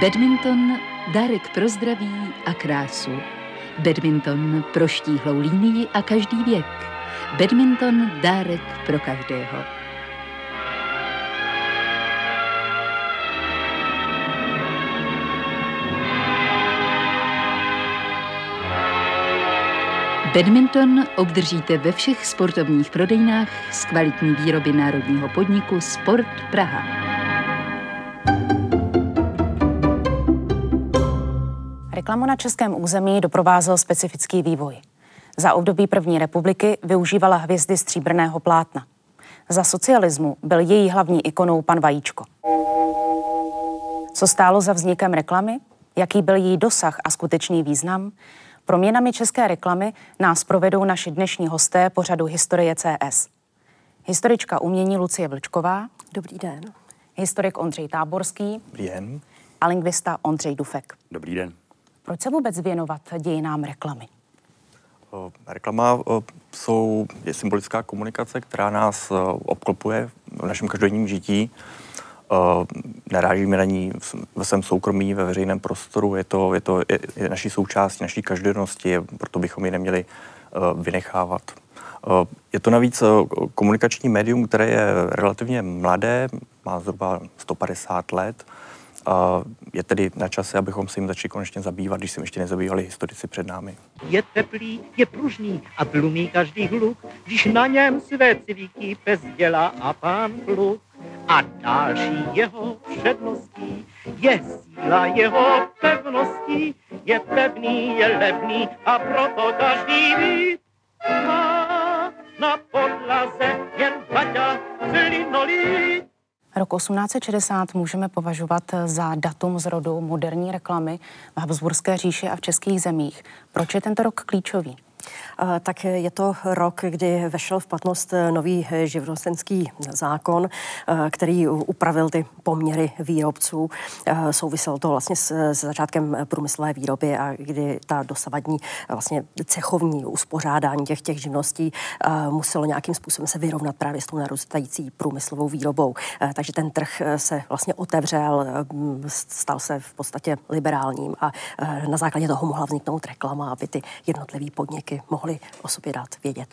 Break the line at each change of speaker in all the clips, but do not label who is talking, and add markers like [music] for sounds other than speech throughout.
Badminton, dárek pro zdraví a krásu. Badminton pro štíhlou línii a každý věk. Badminton, dárek pro každého. Badminton obdržíte ve všech sportovních prodejnách z kvalitní výroby národního podniku Sport Praha.
Reklamu na českém území doprovázel specifický vývoj. Za období první republiky využívala hvězdy stříbrného plátna. Za socialismu byl její hlavní ikonou pan Vajíčko. Co stálo za vznikem reklamy? Jaký byl její dosah a skutečný význam? Proměnami české reklamy nás provedou naši dnešní hosté pořadu Historie CS. Historička umění Lucie Vlčková.
Dobrý den.
Historik Ondřej Táborský.
Dobrý den.
A lingvista Ondřej Dufek.
Dobrý den.
Proč se vůbec věnovat dějinám reklamy?
O, reklama o, jsou, je symbolická komunikace, která nás o, obklopuje v našem každodenním žití. Uh, narážíme na ní ve svém soukromí, ve veřejném prostoru, je to, je to je, je naší součástí, naší každodennosti, proto bychom ji neměli uh, vynechávat. Uh, je to navíc komunikační médium, které je relativně mladé, má zhruba 150 let, je tedy na čase, abychom se jim začali konečně zabývat, když se ještě nezabývali historici před námi.
Je teplý, je pružný a tlumí každý hluk, když na něm své civíky pes dělá a pán kluk. A další jeho předností je síla jeho pevností, je pevný, je levný a proto každý ví, na podlaze jen Baťa linolít.
Rok 1860 můžeme považovat za datum zrodu moderní reklamy v Habsburské říši a v českých zemích. Proč je tento rok klíčový?
Tak je to rok, kdy vešel v platnost nový živnostenský zákon, který upravil ty poměry výrobců. Souviselo to vlastně s, s začátkem průmyslové výroby a kdy ta dosavadní vlastně cechovní uspořádání těch, těch živností muselo nějakým způsobem se vyrovnat právě s tou narůstající průmyslovou výrobou. Takže ten trh se vlastně otevřel, stal se v podstatě liberálním a na základě toho mohla vzniknout reklama, aby ty jednotlivé podniky mohly o sobě dát vědět.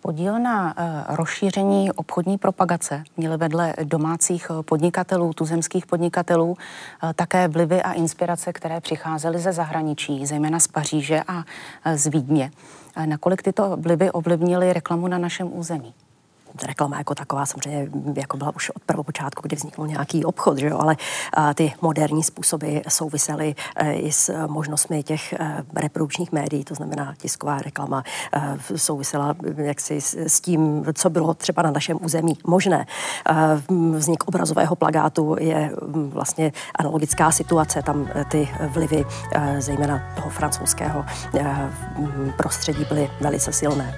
Podíl na uh, rozšíření obchodní propagace měly vedle domácích eh, podnikatelů, tuzemských podnikatelů, uh, také vlivy a inspirace, které přicházely ze zahraničí, zejména z Paříže a z Vídně. Nakolik tyto vlivy ovlivnily reklamu na našem území?
Reklama jako taková samozřejmě jako byla už od prvopočátku, kdy vznikl nějaký obchod, že jo? ale ty moderní způsoby souvisely e, i s možnostmi těch e, reprodukčních médií, to znamená tisková reklama, e, souvisela jaksi s, tím, co bylo třeba na našem území možné. Vznik obrazového plagátu je vlastně analogická situace, tam ty vlivy, zejména toho francouzského prostředí byly velice silné.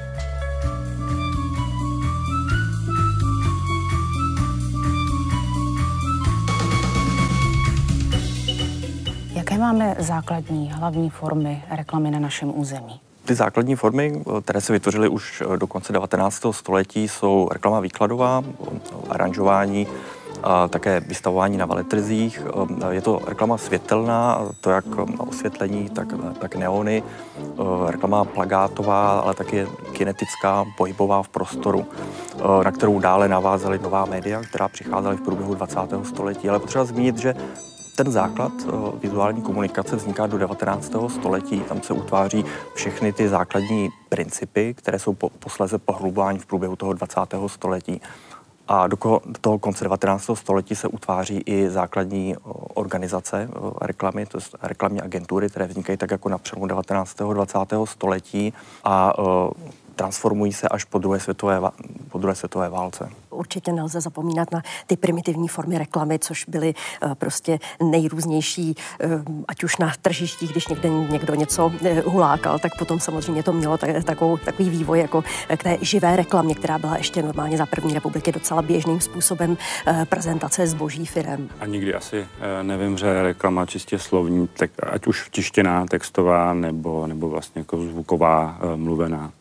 Jaké máme základní, hlavní formy reklamy na našem území?
Ty základní formy, které se vytvořily už do konce 19. století, jsou reklama výkladová, aranžování, a také vystavování na veletrzích. Je to reklama světelná, to jak osvětlení, tak, tak neony, reklama plagátová, ale také kinetická, pohybová v prostoru, na kterou dále navázaly nová média, která přicházela v průběhu 20. století. Ale potřeba zmínit, že ten základ eh, vizuální komunikace vzniká do 19. století. Tam se utváří všechny ty základní principy, které jsou po, posleze pohlubovány v průběhu toho 20. století. A do, toho konce 19. století se utváří i základní eh, organizace eh, reklamy, to je reklamní agentury, které vznikají tak jako na přelomu 19. a 20. století a transformují se až po druhé světové, po druhé světové válce.
Určitě nelze zapomínat na ty primitivní formy reklamy, což byly uh, prostě nejrůznější, uh, ať už na tržištích, když někde někdo něco uh, hulákal, tak potom samozřejmě to mělo tak, takovou, takový vývoj jako k té živé reklamě, která byla ještě normálně za první republiky docela běžným způsobem prezentace zboží firem.
A nikdy asi uh, nevymře reklama čistě slovní, tak ať už tištěná, textová nebo, nebo vlastně jako zvuková, mluvená.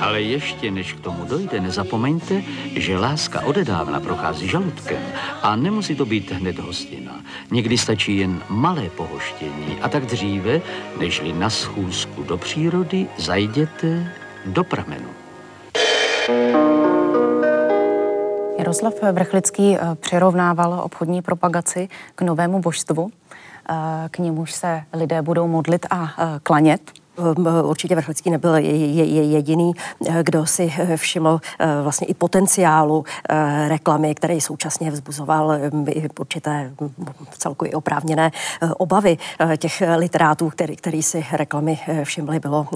Ale ještě než k tomu dojde, nezapomeňte, že láska odedávna prochází žaludkem a nemusí to být hned hostina. Někdy stačí jen malé pohoštění a tak dříve, nežli na schůzku do přírody, zajděte do pramenu.
Jaroslav Vrchlický eh, přirovnával obchodní propagaci k novému božstvu. Eh, k němuž se lidé budou modlit a eh, klanět.
Ehm, určitě Vrchlický nebyl jediný, eh, kdo si eh, všiml eh, vlastně i potenciálu reklamy, který současně vzbuzoval ehm, určité hm, celku i oprávněné obavy těch literátů, který, který si reklamy všimli. Bylo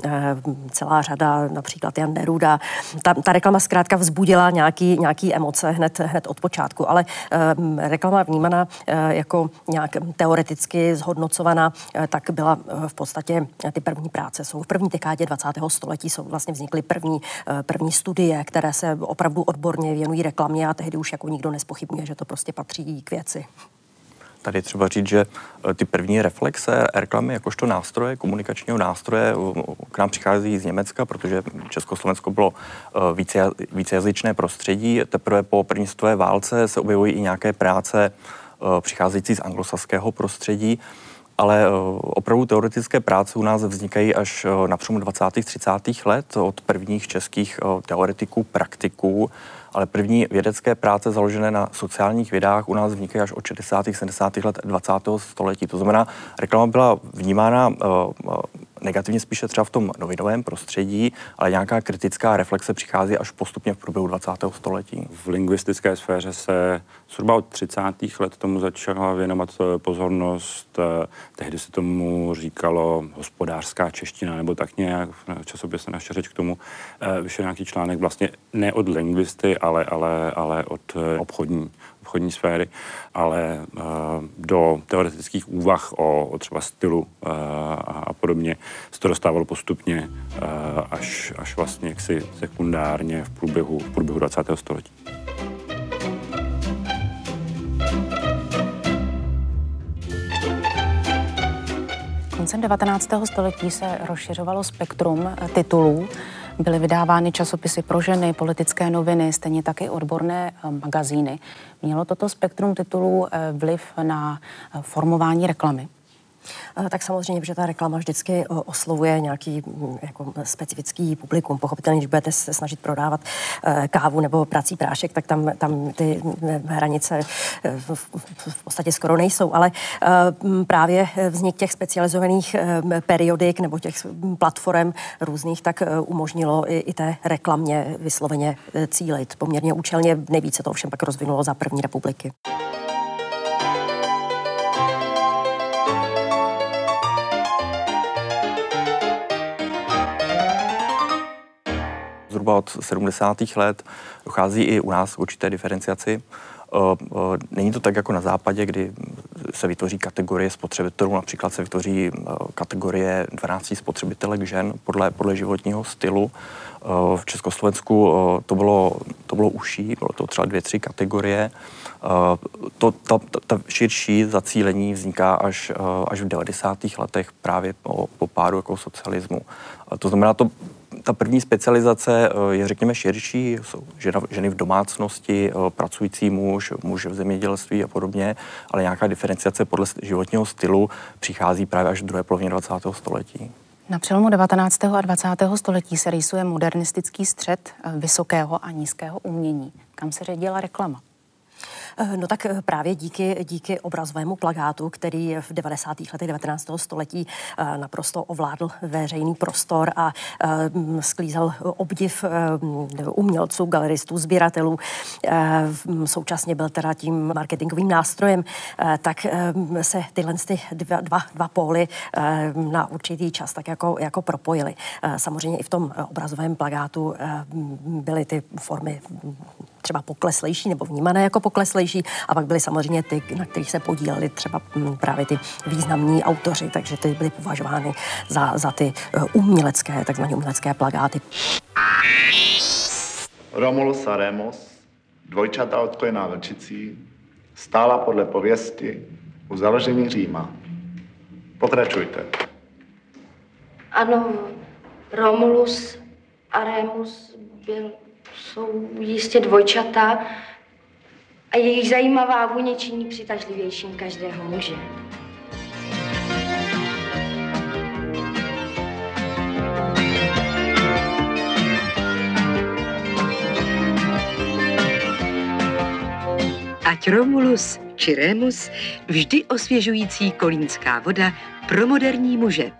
celá řada, například Jan Neruda. Ta, ta reklama zkrátka vzbudila nějaký, nějaký emoce hned, hned od počátku, ale ehm, reklama vnímaná jako nějak teoreticky zhodnocovaná, tak byla v podstatě ty první práce práce jsou v první dekádě 20. století, jsou vlastně vznikly první, eh, první studie, které se opravdu odborně věnují reklamě a tehdy už jako nikdo nespochybňuje, že to prostě patří k věci.
Tady třeba říct, že eh, ty první reflexe reklamy jakožto nástroje, komunikačního nástroje k nám přichází z Německa, protože Československo bylo eh, více, vícejazyčné prostředí. Teprve po první světové válce se objevují i nějaké práce přicházející z anglosaského prostředí ale eh, opravdu teoretické práce u nás vznikají až eh, na přelomu 20. 30. let od prvních českých eh, teoretiků, praktiků, ale první vědecké práce založené na sociálních vědách u nás vznikají až od 60. 70. let 20. století. To znamená, reklama byla vnímána negativně spíše třeba v tom novinovém prostředí, ale nějaká kritická reflexe přichází až postupně v průběhu 20. století.
V lingvistické sféře se zhruba od 30. let tomu začala věnovat eh, pozornost. Eh, tehdy se tomu říkalo hospodářská čeština, nebo tak nějak v časopise naše řeč k tomu eh, vyšel nějaký článek vlastně ne od lingvisty, ale, ale, ale od obchodní obchodní sféry, ale uh, do teoretických úvah o, o třeba stylu a, a podobně se to dostávalo postupně uh, až, až vlastně jaksi sekundárně v průběhu, v průběhu 20. století.
Koncem 19. století se rozšiřovalo spektrum titulů, Byly vydávány časopisy pro ženy, politické noviny, stejně taky odborné eh, magazíny. Mělo toto spektrum titulů eh, vliv na eh, formování reklamy?
Eh, tak samozřejmě, že ta reklama vždycky eh, oslovuje nějaký mm, jako specifický publikum. Pochopitelně, když budete se snažit prodávat eh, kávu nebo prací prášek, tak tam, tam ty mm, hranice v, podstatě skoro nejsou. Ale právě vznik těch specializovaných periodik nebo těch platform různých tak umožnilo i, i té reklamě vysloveně cílit. Poměrně účelně nejvíce to ovšem pak rozvinulo za první republiky.
Zhruba od 70. let dochází i u nás určité diferenciaci. Eh, eh, není to tak jako na západě, kdy se vytvoří kategorie spotřebitelů, například se vytvoří eh, kategorie 12 spotřebitelek žen podle, podle životního stylu. V Československu to bylo, to bylo uší, bylo to třeba dvě, tři kategorie. To, ta, ta širší zacílení vzniká až, až v 90. letech právě po, po pádu jako socialismu. To znamená, to ta první specializace eh, je, řekněme, širší. Jsou žena, ženy v domácnosti, eh, pracující muž, muž v zemědělství a podobně, ale nějaká diferenciace podle životního stylu přichází právě až v druhé polovině 20. století.
Na přelomu 19. a 20. století se rýsuje modernistický střed eh, vysokého a nízkého umění. Kam se ředila reklama?
Eh, no tak eh, právě díky, díky obrazovému plagátu, který v 90. letech 19. století eh, naprosto ovládl veřejný prostor a sklízel obdiv umělců, galeristů, sběratelů. Současně byl teda tím marketingovým nástrojem, tak se tyhle ty dva, dva, dva póly na určitý čas tak jako, jako propojily. Samozřejmě i v tom obrazovém plagátu byly ty formy třeba pokleslejší nebo vnímané jako pokleslejší a pak byly samozřejmě ty, na kterých se podíleli třeba mm, právě ty významní autoři, takže ty byly považovány za, za ty eh, umělecké, takzvané umělecké plagáty.
Romulus a Remus, dvojčata odkojená vlčicí, stála podle pověsti u založení Říma. Pokračujte.
Ano, Romulus a Rémus byl, jsou jistě dvojčata a jejich zajímavá vůně činí přitažlivějším každého muže.
Ať Romulus či Rémus, vždy osvěžující kolínská voda pro moderní muže.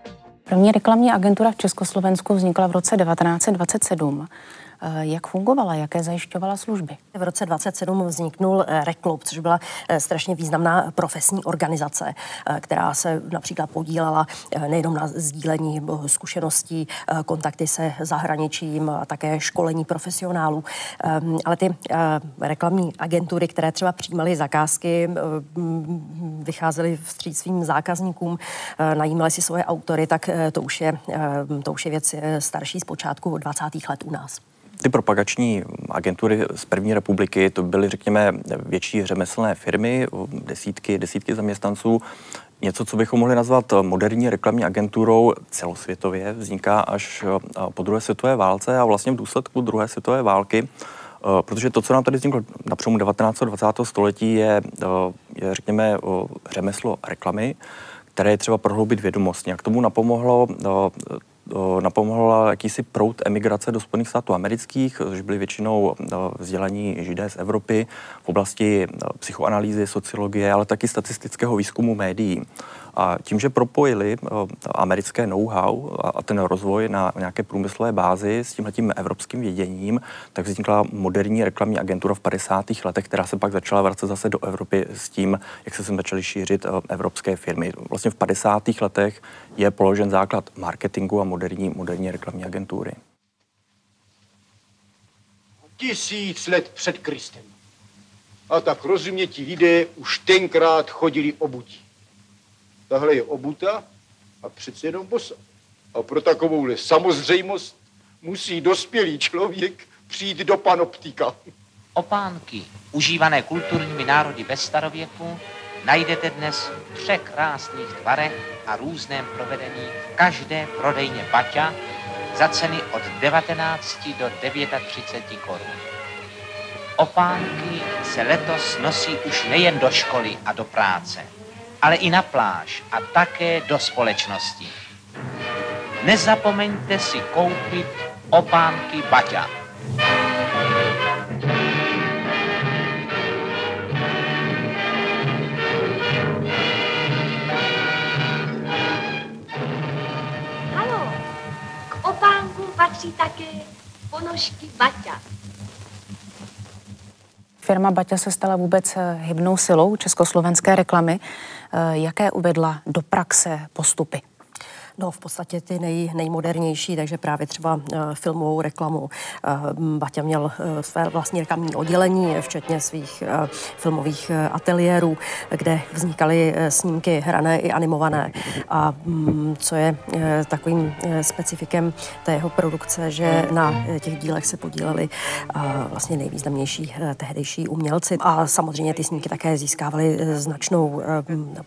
První reklamní agentura v Československu vznikla v roce 1927. Eh, jak fungovala, jaké zajišťovala služby?
V roce 27 vzniknul eh, Reklub, což byla eh, strašně významná profesní organizace, která se například podílela nejenom na sdílení zkušeností, kontakty se zahraničím a také školení profesionálů. Ale ty reklamní agentury, které třeba přijímaly zakázky, vycházely vstříc svým zákazníkům, najímaly si svoje autory, tak to už je, to už je věc starší z počátku 20. let u nás
ty propagační agentury z první republiky, to byly, řekněme, větší řemeslné firmy, desítky, desítky zaměstnanců. Něco, co bychom mohli nazvat moderní reklamní agenturou celosvětově, vzniká až po druhé světové válce a vlastně v důsledku druhé světové války protože to, co nám tady vzniklo na přelomu 19. a 20. století, je, je, řekněme, řemeslo reklamy, které je třeba prohloubit vědomostně. A k tomu napomohlo napomohla jakýsi prout emigrace do Spojených států amerických, což byli většinou vzdělaní židé z Evropy v oblasti psychoanalýzy, sociologie, ale taky statistického výzkumu médií. A tím, že propojili eh, americké know-how a ten rozvoj na nějaké průmyslové bázi s tímhletím evropským věděním, tak vznikla moderní reklamní agentura v 50. letech, která se pak začala vracet zase do Evropy s tím, jak se sem začaly šířit eh, evropské firmy. Vlastně v 50. letech je položen základ marketingu a moderní, moderní reklamní agentury.
Tisíc let před Kristem. A tak rozumětí lidé už tenkrát chodili obutí tahle je obuta a přece jenom bosa. A pro takovouhle samozřejmost musí dospělý člověk přijít do panoptika.
Opánky, užívané kulturními národy ve starověku, najdete dnes v překrásných tvarech a různém provedení v každé prodejně Baťa za ceny od 19 do 39 korun. Opánky se letos nosí už nejen do školy a do práce ale i na pláž a také do společnosti. Nezapomeňte si koupit opánky Baťa.
Halo, k opánku patří také ponožky Baťa.
Firma Baťa se stala vůbec eh, hybnou silou československé reklamy. Eh, jaké uvedla do praxe postupy?
No v podstatě ty nej, nejmodernější, takže právě třeba uh, filmovou reklamu. Uh, Baťa měl uh, své vlastní reklamní oddělení, včetně svých filmových ateliérů, kde vznikaly snímky hrané i animované. A um, co je takovým specifikem té jeho produkce, že na těch dílech se podíleli vlastně nejvýznamnější tehdejší umělci. A samozřejmě ty snímky také získávaly značnou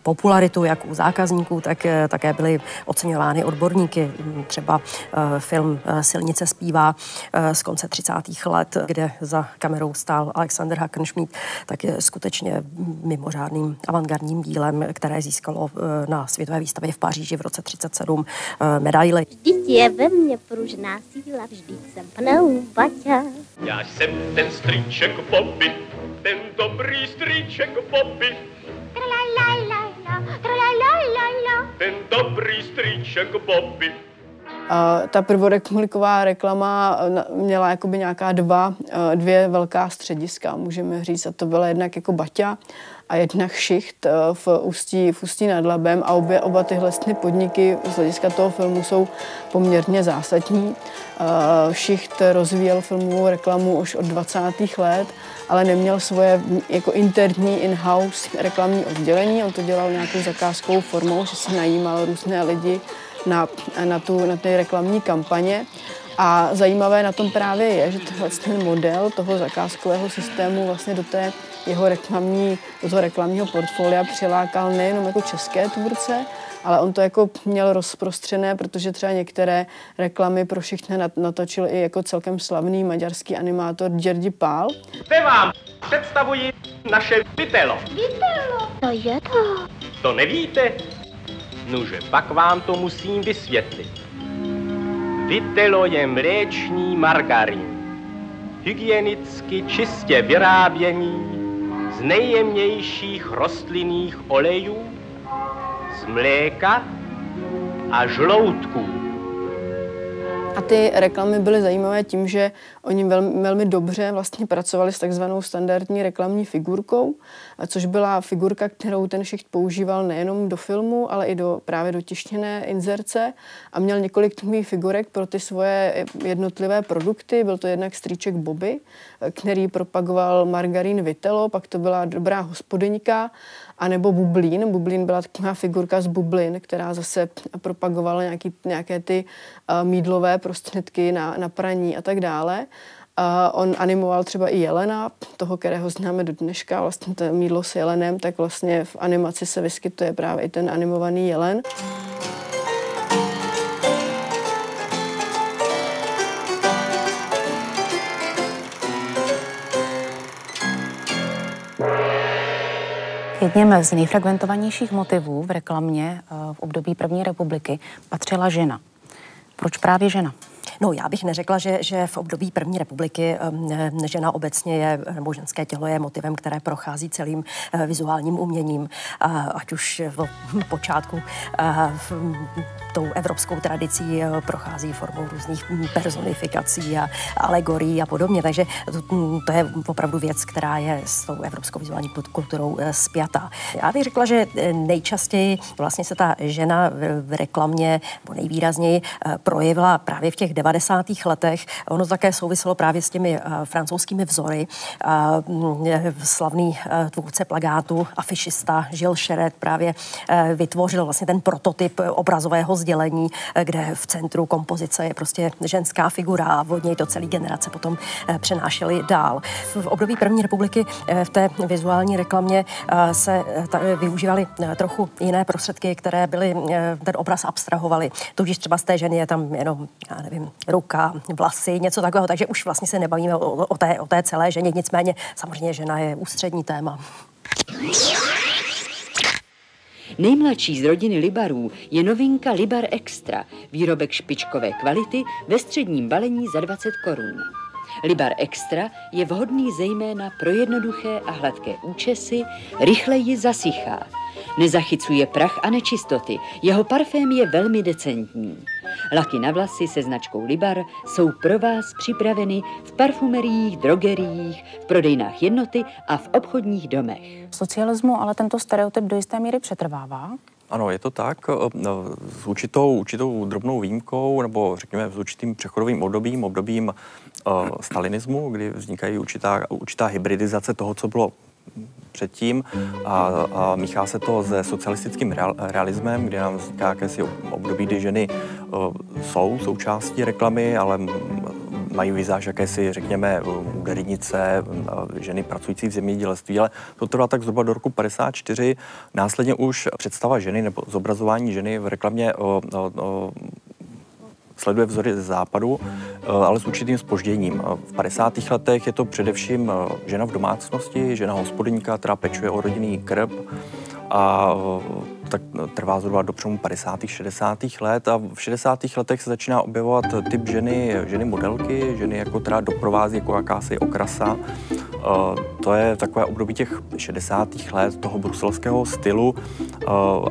popularitu jak u zákazníků, tak také byly oceněny oceňovány odborníky. Třeba eh, film eh, Silnice zpívá eh, z konce 30. let, kde za kamerou stál Alexander Hackenschmidt, tak je skutečně mimořádným avantgardním dílem, které získalo na světové výstavě v Paříži v roce 37 medaily.
Vždyť je ve mně pružná síla, vždyť jsem pneumaťa.
Já jsem ten strýček Bobby, ten dobrý strýček Bobby. Tralalala ten dobrý strýček Bobby.
A ta prvorepubliková reklama eh, měla jakoby nějaká dva, eh, dvě velká střediska, můžeme říct, a to byla jednak jako Baťa a jednak Šicht eh, v Ústí, v Ústí nad Labem a obě, oba tyhle podniky z hlediska toho filmu jsou poměrně zásadní. Šicht rozvíjel filmovou reklamu už od 20. let, ale neměl svoje jako interní in-house reklamní oddělení. On to dělal nějakou zakázkovou formou, že si najímal různé lidi na, na, tu, na ty reklamní kampaně. A zajímavé na tom právě je, že tohle ten model toho zakázkového systému vlastně do té jeho reklamní, do toho reklamního portfolia přilákal nejenom jako české tvůrce, ale on to jako měl rozprostřené, protože třeba některé reklamy pro všechny natočil i jako celkem slavný maďarský animátor Děrdi Pál.
Zde vám představuji naše vitelo.
Vitelo? To je to.
To nevíte? Nuže, pak vám to musím vysvětlit. Vitelo je mléčný margarín. Hygienicky čistě vyráběný z nejjemnějších rostlinných olejů, z mléka a žloutků.
A ty reklamy byly zajímavé tím, že oni velmi, velmi dobře vlastně pracovali s takzvanou standardní reklamní figurkou, což byla figurka, kterou ten šicht používal nejenom do filmu, ale i do, právě do tištěné inzerce a měl několik takových figurek pro ty svoje jednotlivé produkty. Byl to jednak stříček Bobby, který propagoval margarín Vitelo, pak to byla dobrá hospodyňka a nebo bublín. Bublín byla taková figurka z bublin, která zase propagovala nějaký, nějaké ty uh, mídlové prostředky na, na praní a tak dále. Uh, on animoval třeba i Jelena, toho, kterého známe do dneška, vlastně to mídlo s Jelenem, tak vlastně v animaci se vyskytuje právě i ten animovaný Jelen.
Jedním z nejfragmentovanějších motivů v reklamě eh, v období první republiky patřila žena. Proč právě žena?
No, já bych neřekla, že, že v období první republiky žena obecně je, nebo ženské tělo je motivem, které prochází celým eh, vizuálním uměním, ať už v počátku v tou evropskou tradicí eh, prochází formou různých personifikací a alegorií a podobně. Takže to, to je opravdu věc, která je s tou evropskou vizuální kulturou eh, spjatá. Já bych řekla, že nejčastěji vlastně se ta žena v reklamě, nebo nejvýrazněji projevila právě v těch 90. letech. Ono také souviselo právě s těmi uh, francouzskými vzory. Uh, slavný uh, tvůrce plagátu, afišista Žil Šeret právě vytvořil vlastně ten prototyp obrazového sdělení, kde v centru kompozice je prostě ženská figura a od něj to celý generace potom přenášeli dál. V období první republiky v té vizuální reklamě se využívaly trochu jiné prostředky, které byly, ten obraz abstrahovaly. Tudíž třeba z té ženy je tam jenom, já nevím, ruka, vlasy, něco takového, takže už vlastně se nebavíme o, o, té, o té celé ženě, nicméně samozřejmě žena je ústřední téma.
Nejmladší z rodiny Libarů je novinka Libar Extra, výrobek špičkové kvality ve středním balení za 20 korun. Libar Extra je vhodný zejména pro jednoduché a hladké účesy, rychleji zasychá. Nezachycuje prach a nečistoty, jeho parfém je velmi decentní. Laky na vlasy se značkou Libar jsou pro vás připraveny v parfumeriích, drogeriích, v prodejnách jednoty a v obchodních domech.
V socialismu ale tento stereotyp do jisté míry přetrvává?
Ano, je to tak. No, s určitou, určitou drobnou výjimkou, nebo řekněme s určitým přechodovým obdobím, obdobím uh, stalinismu, kdy vznikají určitá, určitá hybridizace toho, co bylo předtím a, a míchá se to se socialistickým real, realismem, kde nám vzniká jakési období, kdy ženy uh, jsou součástí reklamy, ale mají vizáž jakési, řekněme, údernice, ženy pracující v zemědělství, ale to trvá tak zhruba do roku 54. Následně už představa ženy nebo zobrazování ženy v reklamě o, o, o, sleduje vzory ze západu, eh, ale s určitým spožděním. V 50. letech je to především eh, žena v domácnosti, žena hospodyňka, která pečuje o rodinný krb a eh, tak trvá zhruba do přelomu 50. 60. let a v 60. letech se začíná objevovat typ ženy, ženy modelky, ženy jako teda doprovází jako jakási okrasa. To je takové období těch 60. let toho bruselského stylu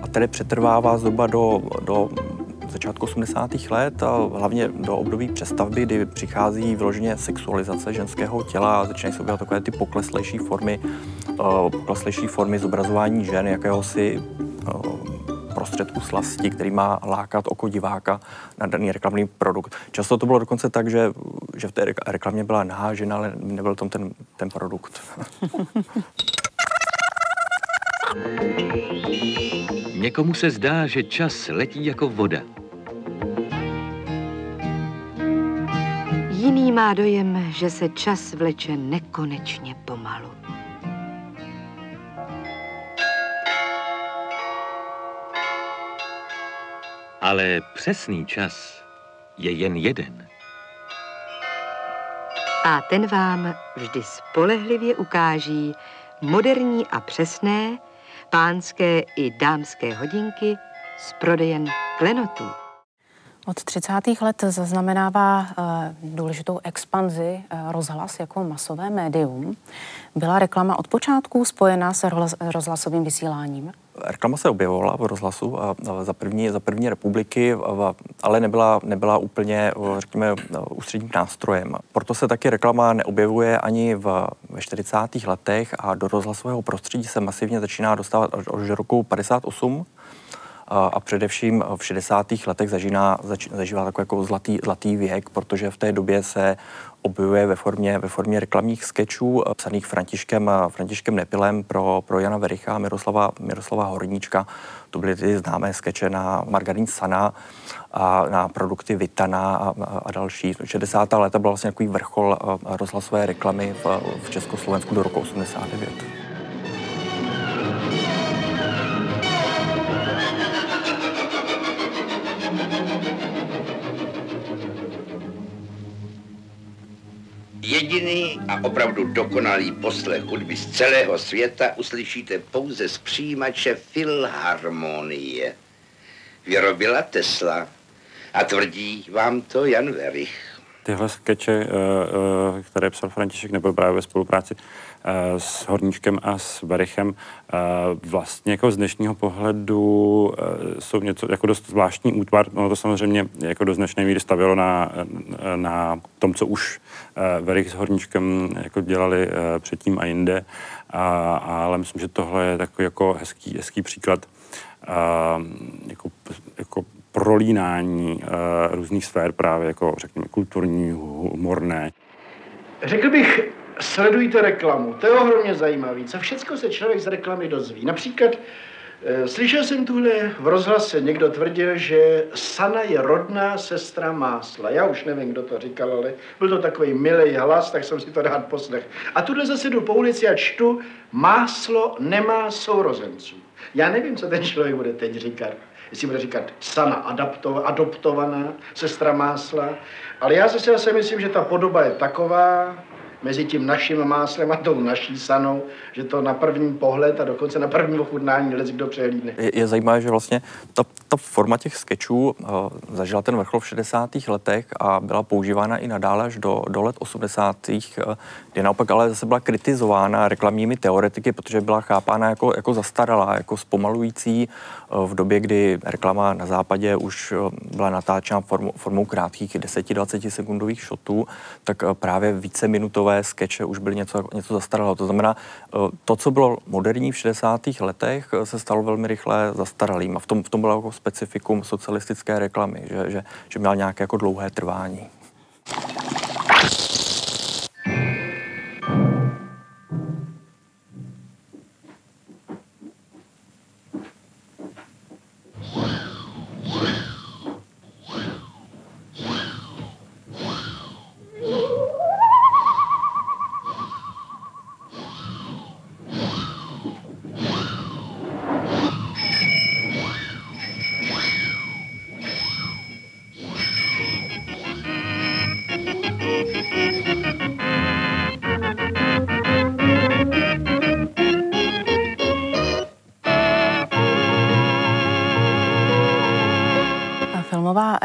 a tedy přetrvává zhruba do, do začátku 80. let a hlavně do období přestavby, kdy přichází vyloženě sexualizace ženského těla a začínají se objevovat takové ty pokleslejší formy, uh, pokleslejší formy zobrazování žen, jakéhosi uh, prostředku slasti, který má lákat oko diváka na daný reklamní produkt. Často to bylo dokonce tak, že, že v té reklamě byla nahá žena, ale nebyl tam ten, ten produkt. [laughs]
Někomu se zdá, že čas letí jako voda.
Jiný má dojem, že se čas vleče nekonečně pomalu.
Ale přesný čas je jen jeden.
A ten vám vždy spolehlivě ukáží moderní a přesné pánské i dámské hodinky s prodejem klenotů.
Od 30. let zaznamenává uh, důležitou expanzi uh, rozhlas jako masové médium. Byla reklama od počátku spojená s rozhlasovým vysíláním?
Reklama se objevovala v rozhlasu a za první, za první republiky, ale nebyla, nebyla úplně, řekněme, ústředním nástrojem. Proto se taky reklama neobjevuje ani v, ve 40. letech a do rozhlasového prostředí se masivně začíná dostávat až od roku 58 a především v 60. letech zažíná, zač, zažívá takový jako zlatý, zlatý věk, protože v té době se objevuje ve formě, ve formě reklamních sketchů psaných Františkem, Františkem Nepilem pro, pro Jana Vericha a Miroslava, Miroslava Horníčka. To byly ty známé skeče na margarín Sana a na produkty Vitana a, a další. 60. léta byl vlastně takový vrchol rozhlasové reklamy v, v Československu do roku 89.
a opravdu dokonalý poslech hudby z celého světa uslyšíte pouze z přijímače Filharmonie. Vyrobila Tesla a tvrdí vám to Jan Verich.
Tyhle skeče, eh, eh, které psal František, nebo právě ve spolupráci Eh, s Horníčkem a s Berichem vlastně jako z dnešního pohledu jsou něco jako dost zvláštní útvar. Ono to samozřejmě jako do značné míry stavilo na, na tom, co už Verich s Horníčkem jako dělali předtím a jinde. A, ale myslím, že tohle je takový jako hezký, hezký příklad jako, jako prolínání uh, různých sfér právě jako řekněme kulturní, humorné.
Řekl bych, sledujte reklamu, to je ohromně zajímavé. Co všechno se člověk z reklamy dozví. Například eh, Slyšel jsem tuhle v rozhlase, někdo tvrdil, že Sana je rodná sestra másla. Já už nevím, kdo to říkal, ale byl to takový milý hlas, tak jsem si to rád poslech. A tuhle zase jdu po ulici a čtu, máslo nemá sourozenců. Já nevím, co ten člověk bude teď říkat. Jestli bude říkat Sana adapto, adoptovaná, sestra másla. Ale já zase, zase myslím, že ta podoba je taková, mezi tím naším máslem a tou naší sanou, že to na první pohled a dokonce na první ochutnání lec kdo přehlídne.
Je, je zajímavé, že vlastně ta, ta forma těch sketchů uh, zažila ten vrchol v 60. letech a byla používána i nadále až do, do let 80. Uh, kdy naopak ale zase byla kritizována reklamními teoretiky, protože byla chápána jako, jako zastaralá, jako zpomalující v době, kdy reklama na západě už uh, byla natáčena formou, formou krátkých 10-20 sekundových shotů, tak uh, právě více minutové skeče už byly něco, něco zastaralého. To znamená, eh, to, co bylo moderní v 60. letech, eh, se stalo velmi rychle zastaralým. A v tom, v tom bylo jako specifikum socialistické reklamy, že, že, že měl nějaké jako dlouhé trvání.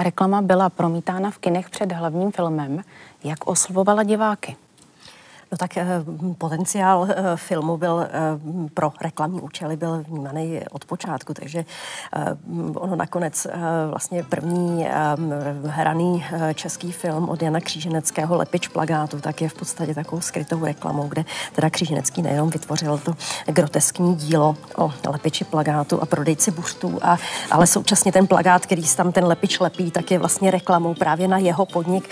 Reklama byla promítána v kinech před hlavním filmem. Jak oslovovala diváky?
No tak eh, potenciál eh, filmu byl eh, pro reklamní účely byl vnímaný od počátku, takže ono nakonec vlastně první hraný český film od Jana Kříženeckého Lepič plagátu, tak je v podstatě takovou skrytou reklamou, kde teda Kříženecký nejenom vytvořil to groteskní dílo o lepiči plagátu a prodejci buštů, a, ale současně ten plagát, který tam ten lepič lepí, tak je vlastně reklamou právě na jeho podnik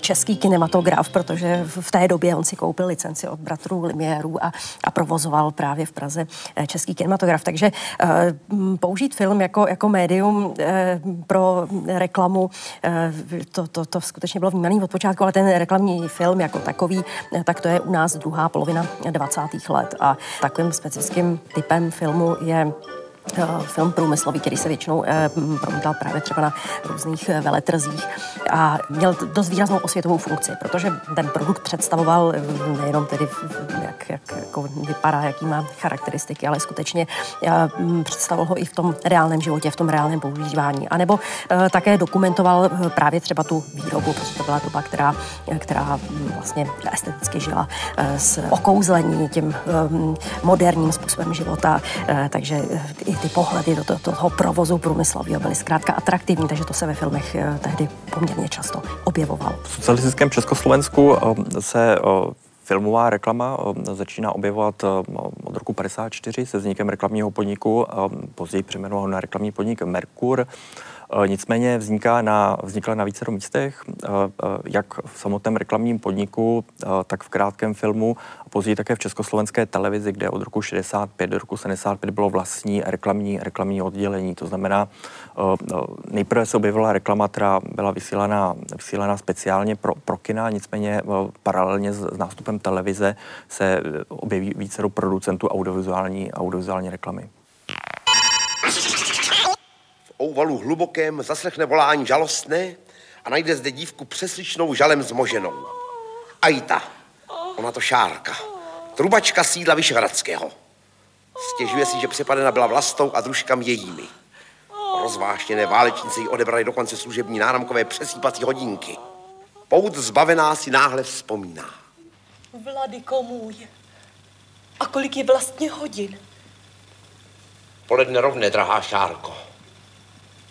český kinematograf, protože v té době on si koupil koupil licenci od bratrů Limierů a, a provozoval právě v Praze eh, český kinematograf. Takže uh, použít film jako, jako médium uh, pro reklamu, to, to, to skutečně bylo vnímané od počátku, ale ten reklamní film jako takový, tak to je u nás druhá polovina 20. let a takovým specifickým typem filmu je film průmyslový, který se většinou promítal právě třeba na různých veletrzích a měl dost výraznou osvětovou funkci, protože ten produkt představoval nejenom tedy, jak, jak jako vypadá, jaký má charakteristiky, ale skutečně představoval ho i v tom reálném životě, v tom reálném používání. A nebo také dokumentoval právě třeba tu výrobu, protože to byla doba, která, která vlastně esteticky žila s okouzlení tím moderním způsobem života, takže i ty pohledy do toho provozu průmyslového byly zkrátka atraktivní, takže to se ve filmech tehdy poměrně často objevovalo.
V socialistickém Československu se filmová reklama začíná objevovat od roku 54 se vznikem reklamního podniku, později přejmenovaného na reklamní podnik Merkur. Eh, nicméně vzniká na, vznikla na více místech, eh, eh, jak v samotném reklamním podniku, tak v krátkém filmu a později také v československé televizi, kde od roku 65 do roku 75 bylo vlastní reklamní, reklamní oddělení. To znamená, nejprve se objevila reklama, která byla vysílaná, vysílaná speciálně pro, pro kina, nicméně paralelně s, s nástupem televize se objeví více do producentů audiovizuální, audiovizuální reklamy
ouvalu hlubokém zaslechne volání žalostné a najde zde dívku přesličnou žalem zmoženou. Ajta, ona to šárka, trubačka sídla Vyšehradského. Stěžuje si, že přepadena byla vlastou a družkami jejími. Rozváštěné válečnice jí odebrali dokonce služební náramkové přesýpací hodinky. Pout zbavená si náhle vzpomíná.
Vladyko můj, a kolik je vlastně hodin?
Poledne rovné, drahá Šárko.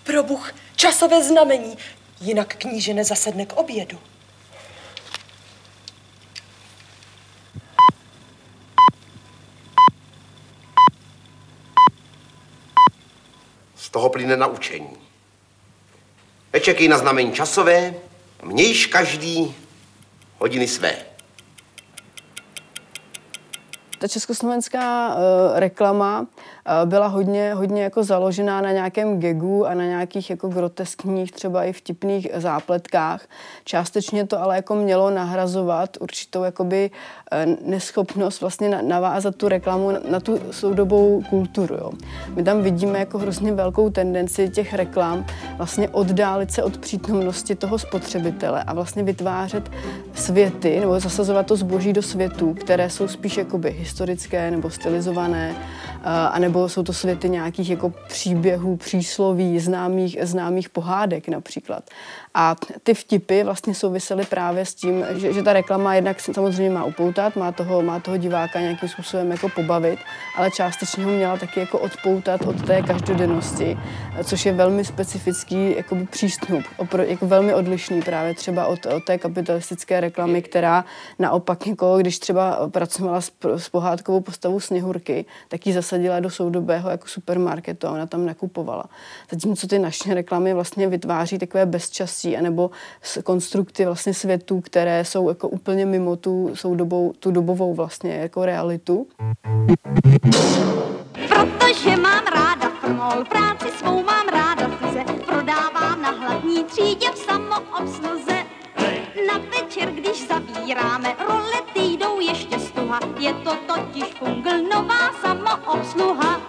Probuch, časové znamení, jinak kníže nezasedne k obědu.
Z toho plyne naučení. Nečekej na znamení časové, mějš každý hodiny své
ta československá uh, reklama uh, byla hodně, hodně jako založená na nějakém gegu a na nějakých jako groteskních, třeba i vtipných zápletkách. Částečně to ale jako mělo nahrazovat určitou jakoby uh, neschopnost vlastně navázat tu reklamu na, na tu soudobou kulturu. Jo. My tam vidíme jako hrozně velkou tendenci těch reklam vlastně oddálit se od přítomnosti toho spotřebitele a vlastně vytvářet světy nebo zasazovat to zboží do světů, které jsou spíš jakoby historické nebo stylizované, eh, anebo jsou to světy nějakých jako příběhů, přísloví, známých, známých pohádek například. A ty vtipy vlastně souvisely právě s tím, že, že ta reklama jednak samozřejmě má upoutat, má toho, má toho diváka nějakým způsobem jako pobavit, ale částečně ho měla taky jako odpoutat od té každodennosti, což je velmi specifický jakoby přístup, opro, jako velmi odlišný právě třeba od, od té kapitalistické reklamy, která naopak, jako když třeba pracovala s, s pohádkovou postavou Sněhurky, tak ji zasadila do soudobého jako supermarketu a ona tam nakupovala. Zatímco ty naše reklamy vlastně vytváří takové bezčasí anebo konstrukty vlastně světů, které jsou jako úplně mimo tu, soudobou, tu dobovou vlastně jako realitu.
Protože mám ráda frmol, práci svou mám ráda tuze, prodávám na hlavní třídě v samoobsluze. Na večer, když zavíráme, rolety jdou ještě stuha, je to totiž fungl nová samoobsluha.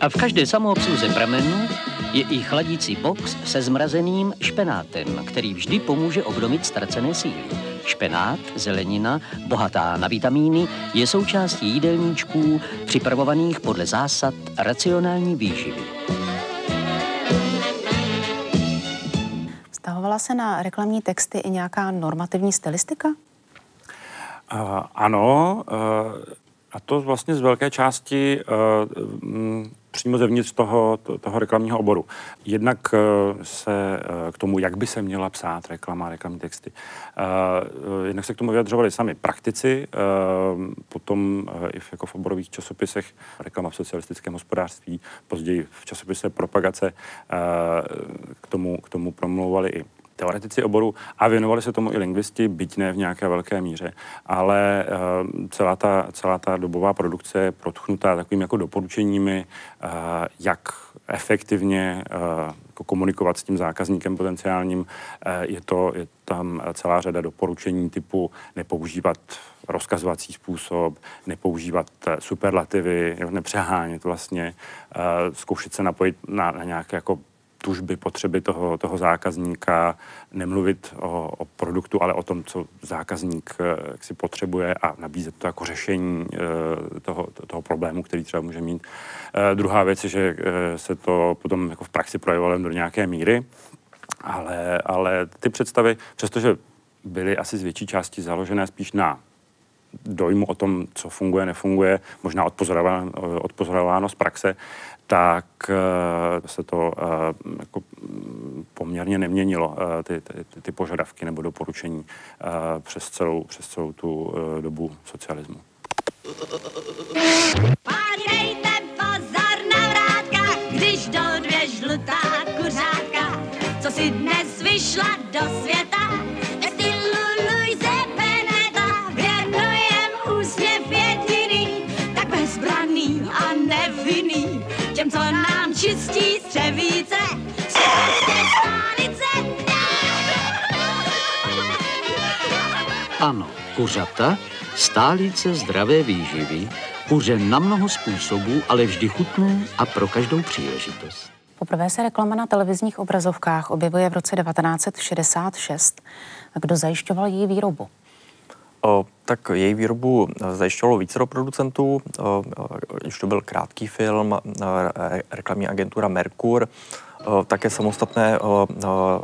A v každé samoobsluze pramenu je i chladící box se zmrazeným špenátem, který vždy pomůže obdomit ztracené síly. Špenát, zelenina, bohatá na vitamíny, je součástí jídelníčků připravovaných podle zásad racionální výživy.
Stahovala se na reklamní texty i nějaká normativní stylistika?
Uh, ano, uh, a to vlastně z velké části uh, přímo zevnitř toho, toho reklamního oboru. Jednak eh, se eh, k tomu, jak by se měla psát reklama, reklamní texty, eh, jednak se k tomu vyjadřovali sami praktici, potom i v, jako v oborových časopisech reklama v socialistickém hospodářství, později v časopise propagace k tomu, k tomu promlouvali i teoretici oboru a věnovali se tomu i lingvisti, byť ne v nějaké velké míře, ale uh, celá, ta, celá ta dobová produkce je protchnutá takovými jako doporučeními, uh, jak efektivně uh, komunikovat s tím zákazníkem potenciálním. Je to, je tam celá řada doporučení typu nepoužívat rozkazovací způsob, nepoužívat superlativy, nepřehánět vlastně, zkoušet se napojit na, na nějaké jako tužby, potřeby toho, toho zákazníka, nemluvit o, o produktu, ale o tom, co zákazník eh, jak si potřebuje a nabízet to jako řešení eh, toho, toho problému, který třeba může mít. Eh, druhá věc je, že se to potom jako v praxi projevovalo do nějaké míry, ale, ale ty představy, přestože byly asi z větší části založené spíš na dojmu o tom, co funguje, nefunguje, možná odpozorováno, odpozorováno z praxe, tak eh, se to eh, jako poměrně neměnilo, eh, ty, ty, ty požadavky nebo doporučení přes celou, přes celou tu dobu socialismu.
Pádejte pozor na vrátka, když do dvě žlutá kuřáka, co si dnes vyšla do světa,
Ano, kuřata, stálice zdravé výživy, kuře na mnoho způsobů, ale vždy chutné a pro každou příležitost.
Poprvé se reklama na televizních obrazovkách objevuje v roce 1966. Kdo zajišťoval její výrobu?
O, tak její výrobu zajišťovalo více producentů, už to byl krátký film, reklamní agentura Merkur, také samostatné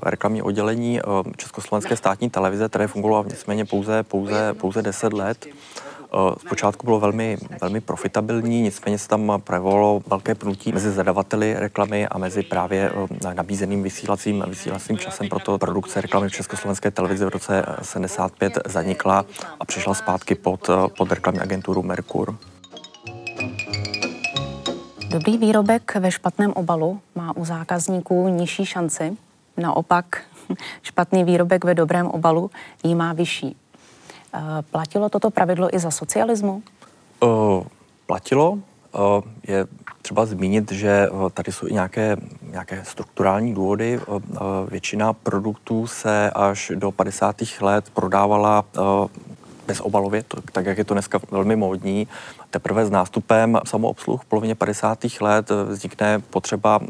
reklamní oddělení Československé státní televize, které fungovalo nicméně pouze, pouze, pouze 10 let. Zpočátku bylo velmi, velmi profitabilní, nicméně se tam projevovalo velké pnutí mezi zadavateli reklamy a mezi právě nabízeným vysílacím, vysílacím časem. Proto produkce reklamy v Československé televizi v roce 75 zanikla a přišla zpátky pod, pod reklamní agenturu Merkur.
Dobrý výrobek ve špatném obalu má u zákazníků nižší šanci. Naopak, [laughs] špatný výrobek ve dobrém obalu jí má vyšší. Eh, platilo toto pravidlo i za socialismu?
Uh, platilo. Uh, je třeba zmínit, že tady jsou i nějaké, nějaké strukturální důvody. Většina produktů se až do 50. let prodávala bezobalově, to, tak jak je to dneska velmi módní. Teprve s nástupem samoobsluh v polovině 50. let vznikne potřeba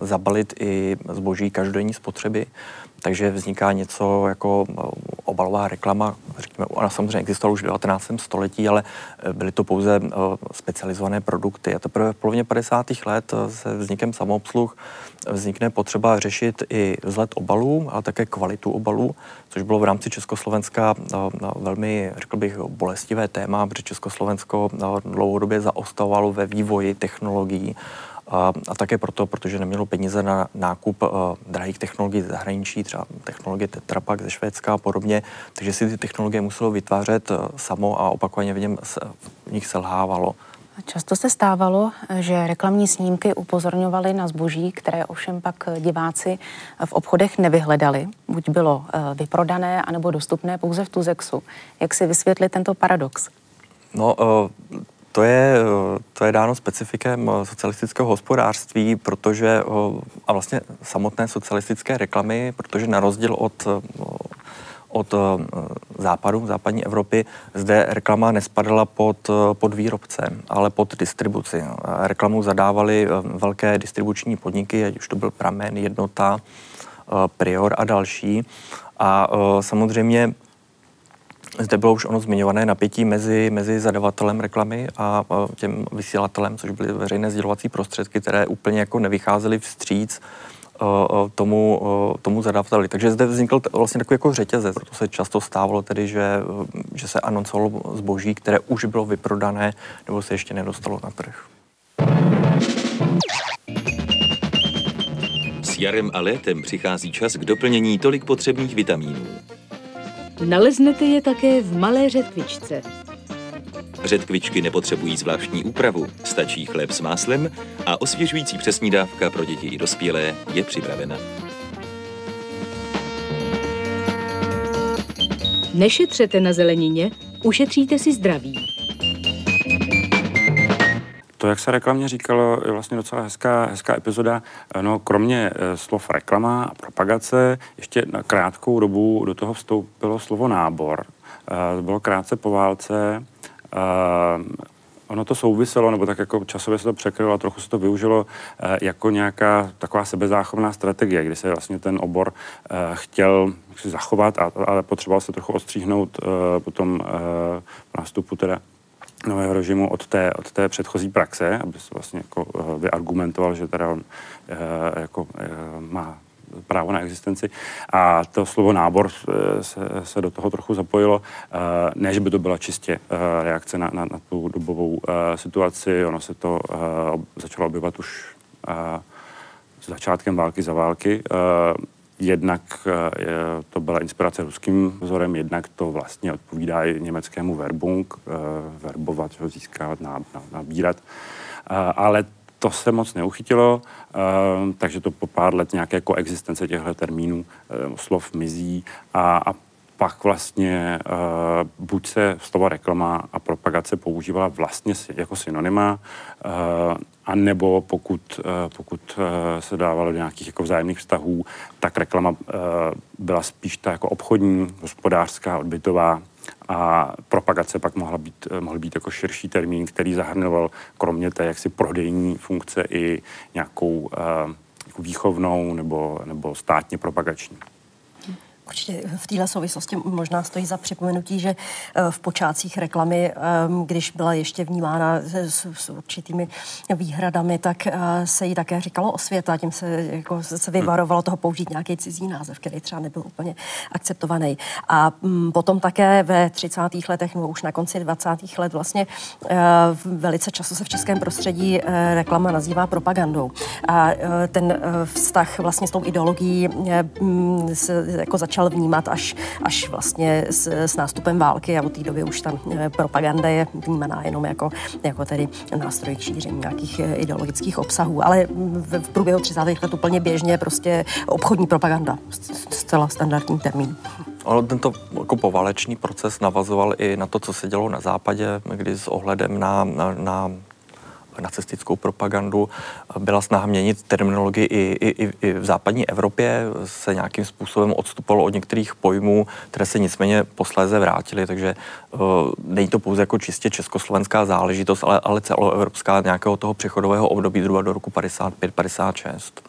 zabalit i zboží každodenní spotřeby takže vzniká něco jako eh, obalová reklama, řekněme, ona samozřejmě existovala už v 19. století, ale eh, byly to pouze eh, specializované produkty. A teprve v polovině 50. let se vznikem samoobsluh vznikne potřeba řešit i vzhled obalů, ale také kvalitu obalů, což bylo v rámci Československa velmi, řekl bych, bolestivé téma, protože Československo dlouhodobě zaostávalo ve vývoji technologií a, a také proto, protože nemělo peníze na nákup uh, drahých technologií ze zahraničí, třeba technologie Tetra Pak ze Švédska a podobně, takže si ty technologie muselo vytvářet uh, samo a opakovaně v, něm se, v nich selhávalo.
Často se stávalo, že reklamní snímky upozorňovaly na zboží, které ovšem pak diváci v obchodech nevyhledali. Buď bylo vyprodané, anebo dostupné pouze v Tuzexu. Jak si vysvětlit tento paradox?
No, to je, to je dáno specifikem socialistického hospodářství, protože a vlastně samotné socialistické reklamy, protože na rozdíl od od západu, západní Evropy, zde reklama nespadala pod, pod výrobce, ale pod distribuci. Reklamu zadávali velké distribuční podniky, ať už to byl Pramen, Jednota, Prior a další. A samozřejmě zde bylo už ono zmiňované napětí mezi, mezi zadavatelem reklamy a těm vysílatelem, což byly veřejné sdělovací prostředky, které úplně jako nevycházely vstříc tomu, tomu zadavateli. Takže zde vznikl vlastně takový jako řetězec. Proto se často stávalo tedy, že, že se anoncovalo zboží, které už bylo vyprodané nebo se ještě nedostalo na trh.
S jarem a létem přichází čas k doplnění tolik potřebných vitamínů.
Naleznete je také v malé řetkvičce.
Řetkvičky nepotřebují zvláštní úpravu, stačí chléb s máslem a osvěžující přesní dávka pro děti i dospělé je připravena.
Nešetřete na zelenině, ušetříte si zdraví.
To, jak se reklamně říkalo, je vlastně docela hezká, hezká epizoda. No, kromě slov reklama a propagace, ještě na krátkou dobu do toho vstoupilo slovo nábor. To bylo krátce po válce. Ono to souviselo, nebo tak jako časově se to překrylo a trochu se to využilo eh, jako nějaká taková sebezáchovná strategie, kdy se vlastně ten obor eh, chtěl zachovat, a, ale potřeboval se trochu odstříhnout eh, potom nástupu teda nového režimu od té, od té předchozí praxe, aby se vlastně jako vyargumentoval, že teda on jako má právo na existenci. A to slovo nábor eh, se, se do toho trochu zapojilo. Eh, ne, že by to byla čistě eh, reakce na, na, na tu dobovou situaci, ono se to začalo objevovat už začátkem války za války. Jednak to byla inspirace ruským vzorem, jednak to vlastně odpovídá i německému verbung, verbovat, získávat, nabírat. Ale to se moc neuchytilo, takže to po pár let nějaké koexistence těchto termínů slov mizí a, a pak vlastně uh, buď se slovo reklama a propagace používala vlastně jako synonyma, uh, a nebo pokud, uh, pokud uh, se dávalo do nějakých jako vzájemných vztahů, tak reklama uh, byla spíš ta jako obchodní, hospodářská, odbytová a propagace pak mohla být, mohl být jako širší termín, který zahrnoval kromě té jaksi prodejní funkce i nějakou uh, jako výchovnou nebo, nebo státně propagační.
Určitě v téhle souvislosti možná stojí za připomenutí, že eh, v počátcích reklamy, ehm, když byla ještě vnímána s, s určitými výhradami, tak eh, se jí také říkalo osvěta, tím se, jako, se vyvarovalo toho použít nějaký cizí název, který třeba nebyl úplně akceptovaný. A mm, potom také ve 30. letech nebo už na konci 20. let vlastně eh, velice často se v českém prostředí reklama nazývá propagandou. A ten vztah vlastně s tou ideologií mm, se jako začal začal vnímat až, až vlastně s, s nástupem války a od té doby už ta eh, propaganda je vnímaná jenom jako, jako tedy nástroj k šíření nějakých eh, ideologických obsahů. Ale v, v průběhu 30. let úplně běžně prostě obchodní propaganda, zcela standardní termín.
Ono tento jako poválečný proces navazoval i na to, co se dělo na západě, kdy s ohledem na, na, na nacistickou propagandu, byla snaha měnit terminologii i, i, i v západní Evropě, se nějakým způsobem odstupovalo od některých pojmů, které se nicméně posléze vrátily, takže uh, není to pouze jako čistě československá záležitost, ale, ale celoevropská nějakého toho přechodového období zhruba do roku 55-56.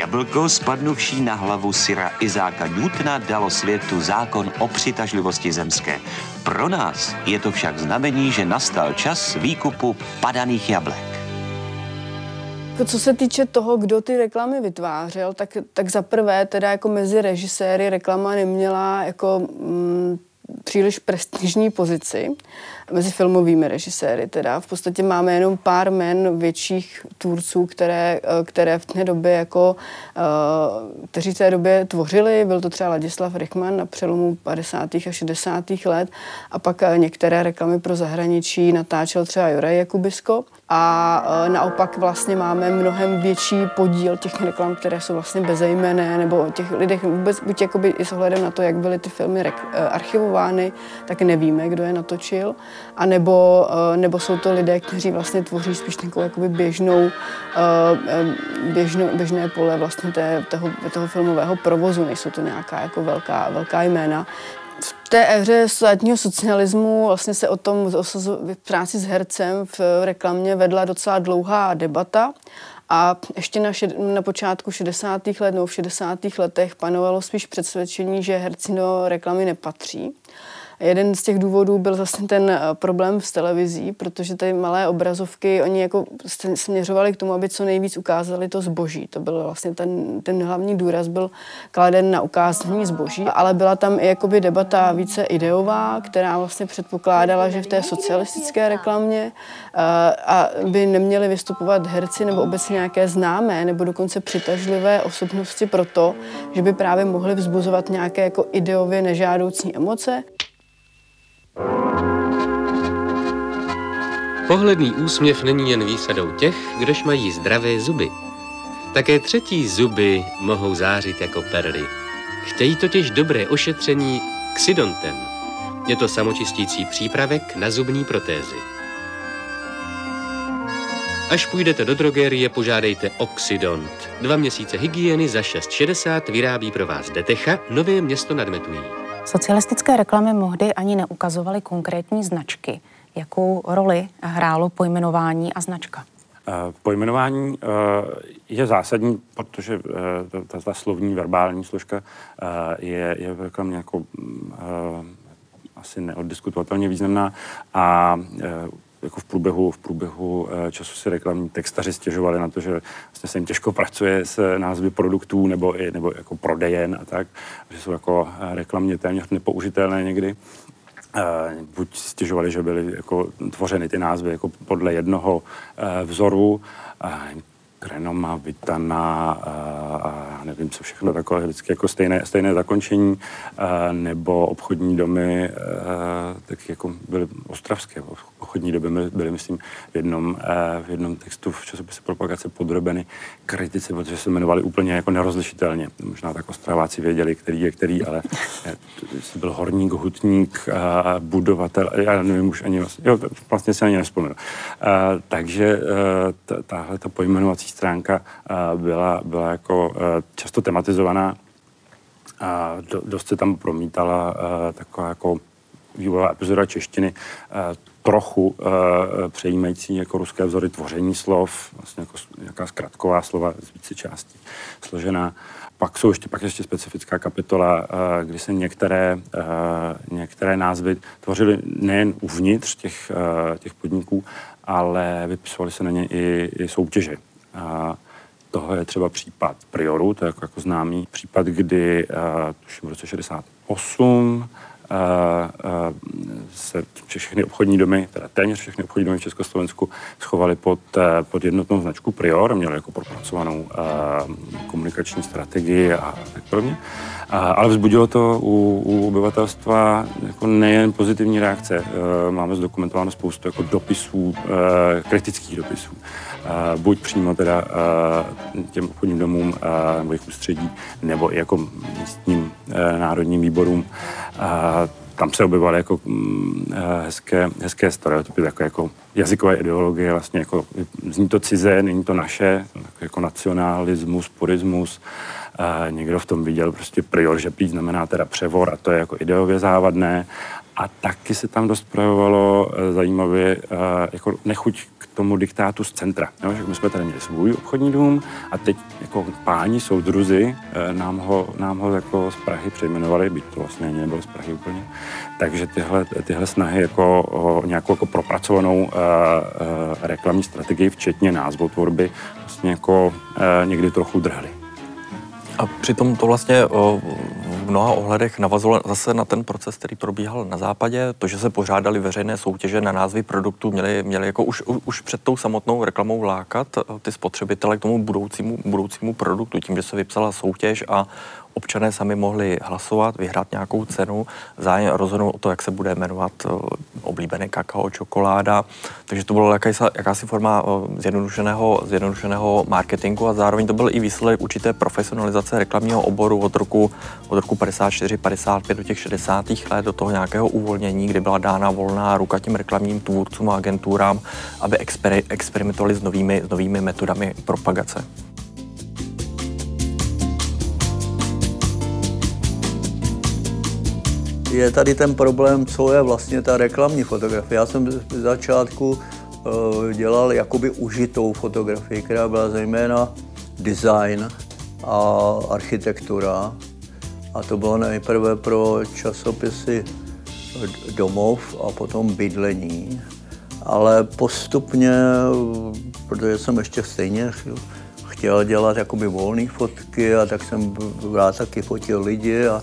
Jablko spadnuvší na hlavu Syra Izáka Newtona dalo světu zákon o přitažlivosti zemské. Pro nás je to však znamení, že nastal čas výkupu padaných jablek.
Co se týče toho, kdo ty reklamy vytvářel, tak, tak za prvé teda jako mezi režiséry reklama neměla jako mm, příliš prestižní pozici mezi filmovými režiséry. Teda v podstatě máme jenom pár men větších tvůrců, které, eh, které v té době jako, eh, kteří v té době tvořili. Byl to třeba Ladislav Rickman na přelomu 50. a 60. let a pak eh, některé reklamy pro zahraničí natáčel třeba Juraj Jakubisko. A naopak vlastně máme mnohem větší podíl těch reklam, které jsou vlastně bezejmené, nebo o těch lidech vůbec, buď jakoby i s ohledem na to, jak byly ty filmy archivovány, tak nevíme, kdo je natočil a nebo, eh, nebo jsou to lidé, kteří vlastně tvoří spíš takovou jakoby běžnou, běžnou, běžné pole vlastně té, toho, toho filmového provozu, nejsou to nějaká jako velká, velká jména. V té éře státního socialismu vlastně se o tom o práci s hercem v reklamě vedla docela dlouhá debata a ještě na, šed, na počátku 60. let nebo v 60. letech panovalo spíš přesvědčení, že herci do reklamy nepatří. Jeden z těch důvodů byl zase ten eh, problém s televizí, protože ty malé obrazovky, oni jako směřovali k tomu, aby co nejvíc ukázali to zboží. To byl vlastně ten, ten hlavní důraz byl kladen na ukázání zboží, ale byla tam i jakoby debata více ideová, která vlastně předpokládala, že v té socialistické reklamě uh, a by neměli vystupovat herci nebo obecně nějaké známé nebo dokonce přitažlivé osobnosti proto, že by právě mohli vzbuzovat nějaké jako ideově nežádoucí emoce.
Pohledný úsměv není jen výsadou těch, kdož mají zdravé zuby. Také třetí zuby mohou zářit jako perly. Chtějí totiž dobré ošetření xidontem. Je to samočistící přípravek na zubní protézy. Až půjdete do drogerie, požádejte Oxidont. Dva měsíce hygieny za 6,60 vyrábí pro vás Detecha, Nové město nad Metují.
Socialistické reklamy mohdy ani neukazovaly konkrétní značky. Jakou roli hrálo pojmenování a značka?
Uh, pojmenování uh, je zásadní, protože uh, ta, ta slovní, verbální složka je, je v reklamě jako asi neoddiskutovatelně významná a jako v průběhu, v průběhu času si reklamní textaři stěžovali na to, že vlastně se jim těžko pracuje s názvy produktů nebo, i, nebo jako prodejen a tak, že jsou jako reklamně téměř nepoužitelné někdy. Uh, buď stěžovali, že byly jako tvořeny ty názvy jako podle jednoho uh, vzoru, uh, Krenoma, Vitana a, a nevím, co všechno takové, vždycky jako stejné, stejné zakončení, a, nebo obchodní domy, a, tak jako byly ostravské obchodní doby, byly, myslím, v jednom, a, v jednom textu v časopise propagace podrobeny kritice, protože se jmenovali úplně jako nerozlišitelně. Možná tak ostraváci věděli, který je který, ale [laughs] byl horník, hutník, a, budovatel, já nevím už ani vlastně, jo, vlastně se ani nespomenu. takže tahle ta pojmenovací stránka eh, byla, byla jako eh, často tematizovaná a dost se tam promítala eh, taková jako vývojová epizoda češtiny, trochu přejímající jako ruské vzory tvoření slov, vlastně jako nějaká zkratková slova z více částí složená. Pak jsou ještě, pak ještě specifická kapitola, kdy se některé, některé názvy tvořily nejen uvnitř těch, těch podniků, ale vypisovaly se na ně i, i soutěže. A toho je třeba případ Prioru, to je jako, jako známý případ, kdy uh, tuším v roce 68 uh, uh, se všechny obchodní domy, teda téměř všechny obchodní domy v Československu schovaly pod, pod jednotnou značku Prior, měly jako propracovanou komunikační strategii a tak podobně. Ale vzbudilo to u, u obyvatelstva jako nejen pozitivní reakce. Uh, máme zdokumentováno spoustu jako dopisů, uh, kritických dopisů buď přímo teda těm obchodním domům nebo jejich ústředí, nebo i jako místním národním výborům. Tam se objevovaly jako mm, hezké, hezké stereotypy, takové jako jazykové ideologie, vlastně jako zní to cizé, není to naše, jako nacionalismus, purismus. A někdo v tom viděl prostě prior, že prý znamená teda převor a to je jako ideově závadné. A taky se tam dost projevovalo e, zajímavě e, jako nechuť tomu diktátu z centra. Jo? Že my jsme tady měli svůj obchodní dům a teď jako páni soudruzi eh, nám ho, nám ho jako z Prahy přejmenovali, byť to vlastně ani nebylo z Prahy úplně. Takže tyhle, tyhle snahy jako o nějakou jako propracovanou reklamní strategii, včetně názvotvorby, vlastně jako někdy trochu drhly.
A přitom to vlastně o, v mnoha ohledech navazovalo zase na ten proces, který probíhal na západě. To, že se pořádali veřejné soutěže na názvy produktů, měli, měli jako už, už před tou samotnou reklamou lákat ty spotřebitele k tomu budoucímu, budoucímu produktu, tím, že se vypsala soutěž a občané sami mohli hlasovat, vyhrát nějakou cenu, zájem rozhodnout o to, jak se bude jmenovat eh, oblíbené kakao, čokoláda. Takže to byla jakási, jakási forma eh, zjednodušeného, zjednodušeného marketingu a zároveň to byl i výsledek určité profesionalizace reklamního oboru od roku, od roku 54, 55 do těch 60. let, do toho nějakého uvolnění, kdy byla dána volná ruka těm reklamním tvůrcům a agenturám, aby exper, experimentovali s novými, s novými metodami propagace.
Je tady ten problém, co je vlastně ta reklamní fotografie. Já jsem z začátku uh, dělal jakoby užitou fotografii, která byla zejména design a architektura. A to bylo nejprve pro časopisy domov a potom bydlení. Ale postupně, protože jsem ještě stejně chtěl dělat jakoby volné fotky a tak jsem rád taky fotil lidi a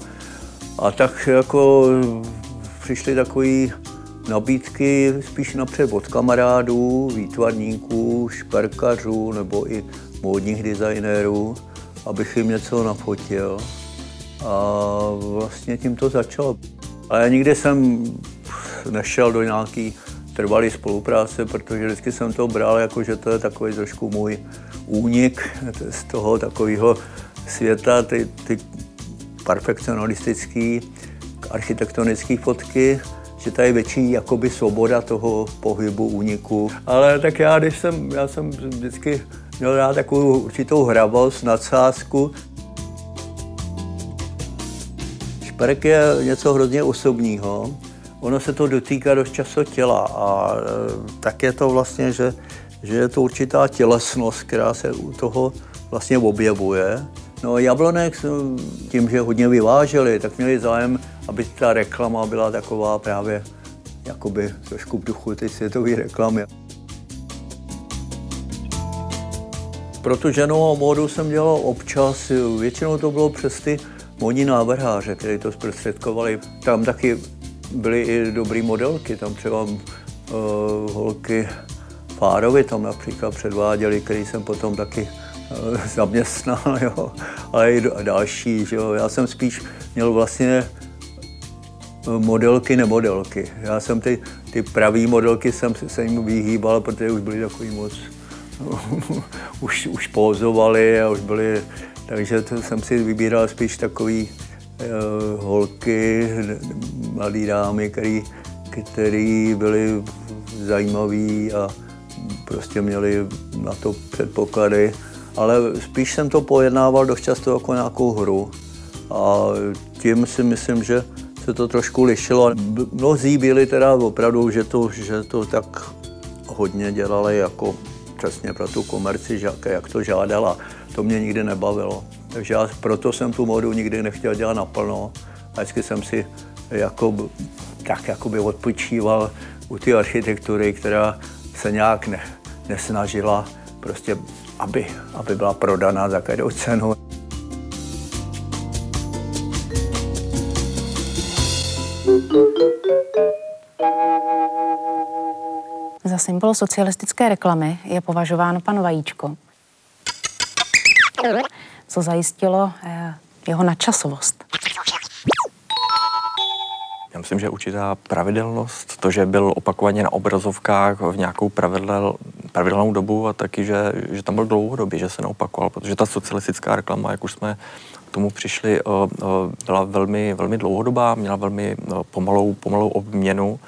a tak jako přišly takové nabídky spíš napřed od kamarádů, výtvarníků, šperkařů nebo i módních designérů, abych jim něco nafotil. A vlastně tím to začalo. Ale nikdy jsem nešel do nějaký trvalé spolupráce, protože vždycky jsem to bral jako, že to je takový trošku můj únik z toho takového světa, ty, ty perfekcionalistické architektonické fotky, že tady je větší jakoby svoboda toho pohybu, úniku. Ale tak já, když jsem, já jsem vždycky měl rád takovou určitou hravost, nadsázku. Šperk je něco hrozně osobního. Ono se to dotýká dost často těla a e, tak je to vlastně, že, že je to určitá tělesnost, která se u toho vlastně objevuje. No Jablonek tím, že hodně vyváželi, tak měli zájem, aby ta reklama byla taková právě jakoby trošku v duchu ty světové reklamy. Pro ženou módu jsem dělal občas, většinou to bylo přes ty modní návrháře, kteří to zprostředkovali. Tam taky byly i dobré modelky, tam třeba uh, holky Fárovi tam například předváděli, který jsem potom taky [laughs] zaměstnal, jo. ale i další. Že jo. Já jsem spíš měl vlastně eh, modelky, nemodelky. Já jsem ty, ty pravý modelky jsem se jim vyhýbal, protože už byly takový moc, [laughs] už, už pózovali a už byly, takže to jsem si vybíral spíš takový uh, holky, mladé dámy, který, který byly zajímavé a prostě měli na to předpoklady. Ale spíš jsem to pojednával dost často jako nějakou hru. A tím si myslím, že se to trošku lišilo. Mnozí byli teda opravdu, že to, že to tak hodně dělali jako přesně pro tu komerci, jak to žádala. To mě nikdy nebavilo. Takže já proto jsem tu modu nikdy nechtěl dělat naplno. A vždycky jsem si jako, tak jakoby odpočíval u té architektury, která se nějak ne, nesnažila prostě, aby, aby byla prodaná za každou cenu.
Za symbol socialistické reklamy je považován pan Vajíčko co zajistilo eh, jeho nadčasovost.
Já myslím, že určitá pravidelnost, to, že byl opakovaně na obrazovkách v nějakou pravidel, pravidelnou dobu a taky, že, že tam byl dlouhodobě, že se neopakoval, protože ta socialistická reklama, jak už jsme k tomu přišli, eh, eh, byla velmi, velmi dlouhodobá, měla velmi pomalou, pomalou obměnu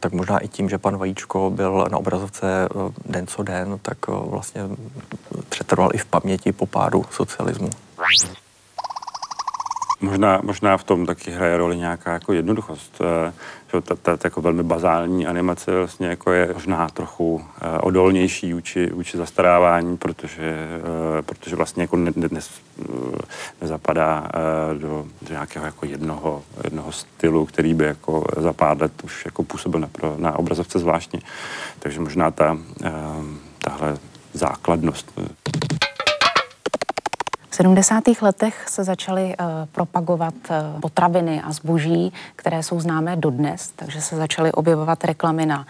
tak možná i tím, že pan Vajíčko byl na obrazovce eh, den co den, tak eh, vlastně přetrval i v paměti po pádu socialismu.
Možná, možná v tom taky hraje roli nějaká jako jednoduchost. Eh, že ta, ta, ta jako velmi bazální animace vlastně jako je možná trochu uh, odolnější vůči, vůči zastarávání, protože, uh, protože vlastně jako ne, ne, ne, nezapadá do, do nějakého jako jednoho, jednoho stylu, který by jako za pár let už jako působil na, na obrazovce zvláštně. Takže možná ta, tahle základnost
70. letech se začaly uh, propagovat uh, potraviny a zboží, které jsou známé dodnes, takže se začaly objevovat reklamy na uh,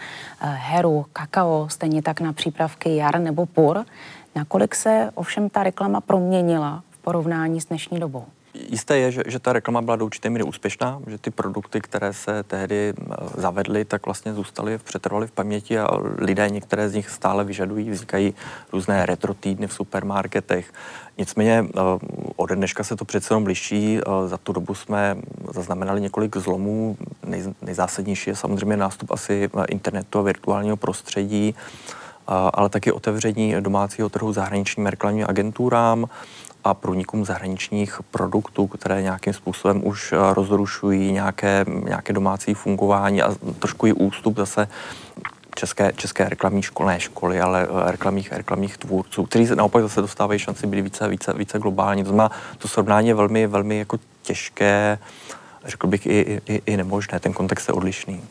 heru, kakao, stejně tak na přípravky jar nebo pur. Nakolik se ovšem ta reklama proměnila v porovnání s dnešní dobou?
Jisté je, že, že ta reklama byla do určité míry úspěšná, že ty produkty, které se tehdy zavedly, tak vlastně zůstaly, přetrvaly v paměti a lidé některé z nich stále vyžadují. Vznikají různé retro týdny v supermarketech. Nicméně ode dneška se to přece jenom liší. Za tu dobu jsme zaznamenali několik zlomů. Nej, nejzásadnější je samozřejmě nástup asi internetu a virtuálního prostředí ale taky otevření domácího trhu zahraničním reklamním agenturám a průnikům zahraničních produktů, které nějakým způsobem už eh, rozrušují nějaké, nějaké domácí fungování a trošku i ústup zase české, české reklamní školné školy, ale eh, reklamních, reklamních tvůrců, kteří se naopak zase dostávají šanci být více, více, více globální. To znamená, to srovnání je velmi, velmi jako těžké, řekl bych i, i, i nemožné, ten kontext je odlišný.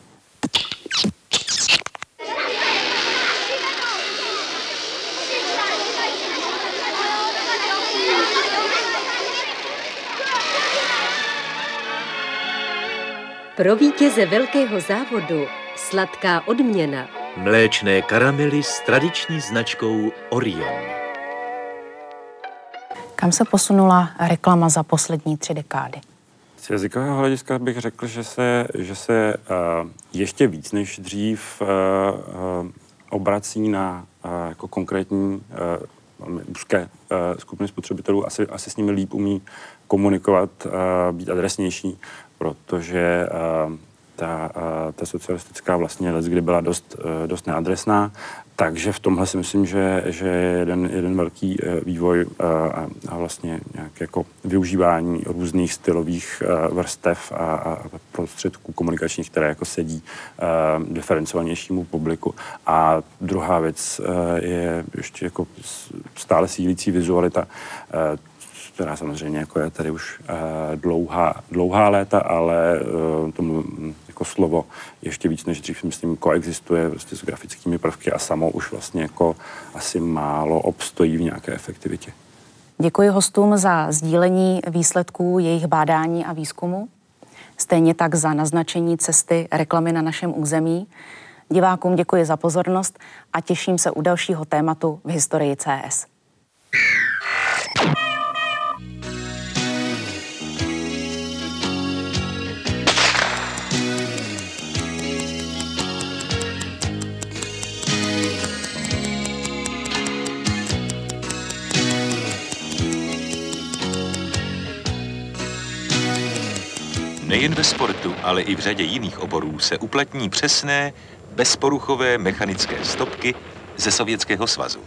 Pro vítěze velkého závodu sladká odměna.
Mléčné karamely s tradiční značkou Orion.
Kam se posunula reklama za poslední tři dekády?
Z jazykového hlediska bych řekl, že se, že se uh, ještě víc než dřív uh, uh, obrací na uh, jako konkrétní uh, úzké uh, skupiny spotřebitelů, asi, asi s nimi líp umí komunikovat, uh, být adresnější, protože uh, ta, ta socialistická vlastně let, kdy byla dost, dost neadresná, takže v tomhle si myslím, že, že je jeden, jeden velký vývoj a, a vlastně nějak jako využívání různých stylových vrstev a, a prostředků komunikačních, které jako sedí diferencovanějšímu publiku. A druhá věc je ještě jako stále sílící vizualita která samozřejmě jako je tady už uh, dlouhá, dlouhá léta, ale uh, tomu jako slovo ještě víc než dřív, myslím, koexistuje prostě s grafickými prvky a samo už vlastně jako asi málo obstojí v nějaké efektivitě.
Děkuji hostům za sdílení výsledků jejich bádání a výzkumu. Stejně tak za naznačení cesty reklamy na našem území. Divákům děkuji za pozornost a těším se u dalšího tématu v historii CS.
Nejen ve sportu, ale i v řadě jiných oborů se uplatní přesné, bezporuchové mechanické stopky ze Sovětského svazu.